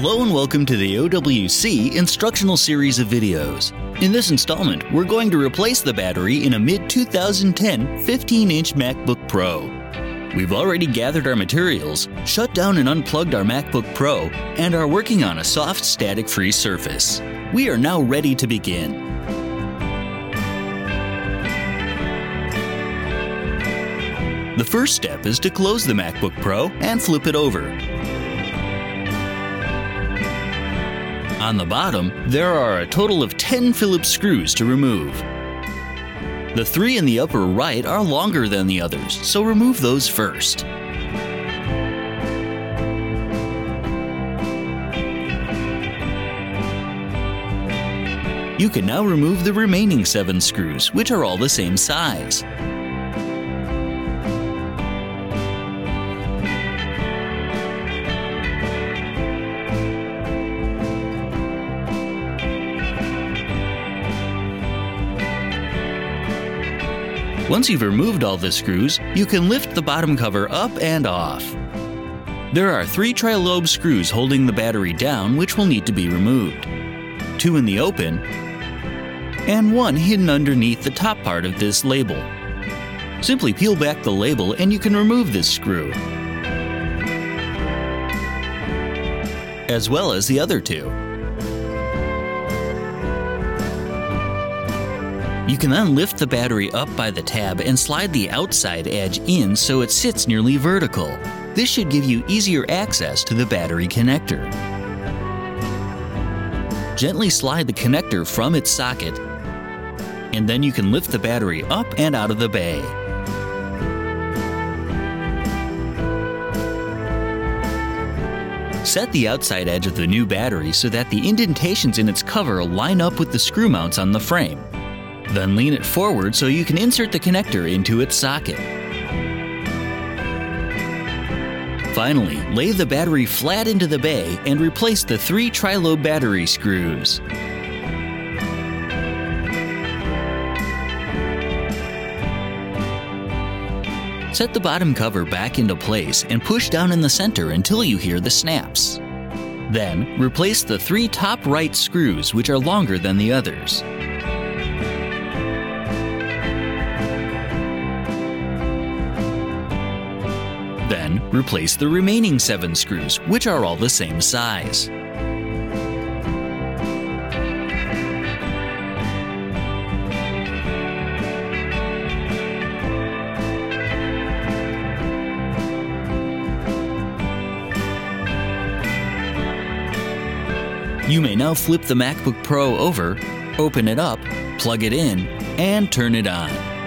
Hello and welcome to the OWC instructional series of videos. In this installment, we're going to replace the battery in a mid 2010 15 inch MacBook Pro. We've already gathered our materials, shut down and unplugged our MacBook Pro, and are working on a soft static free surface. We are now ready to begin. The first step is to close the MacBook Pro and flip it over. On the bottom, there are a total of 10 Phillips screws to remove. The three in the upper right are longer than the others, so remove those first. You can now remove the remaining seven screws, which are all the same size. Once you've removed all the screws, you can lift the bottom cover up and off. There are three tri-lobe screws holding the battery down which will need to be removed. Two in the open, and one hidden underneath the top part of this label. Simply peel back the label and you can remove this screw. As well as the other two. You can then lift the battery up by the tab and slide the outside edge in so it sits nearly vertical. This should give you easier access to the battery connector. Gently slide the connector from its socket, and then you can lift the battery up and out of the bay. Set the outside edge of the new battery so that the indentations in its cover line up with the screw mounts on the frame. Then lean it forward so you can insert the connector into its socket. Finally, lay the battery flat into the bay and replace the three tri-lobe battery screws. Set the bottom cover back into place and push down in the center until you hear the snaps. Then, replace the three top right screws which are longer than the others. Then, replace the remaining seven screws, which are all the same size. You may now flip the MacBook Pro over, open it up, plug it in, and turn it on.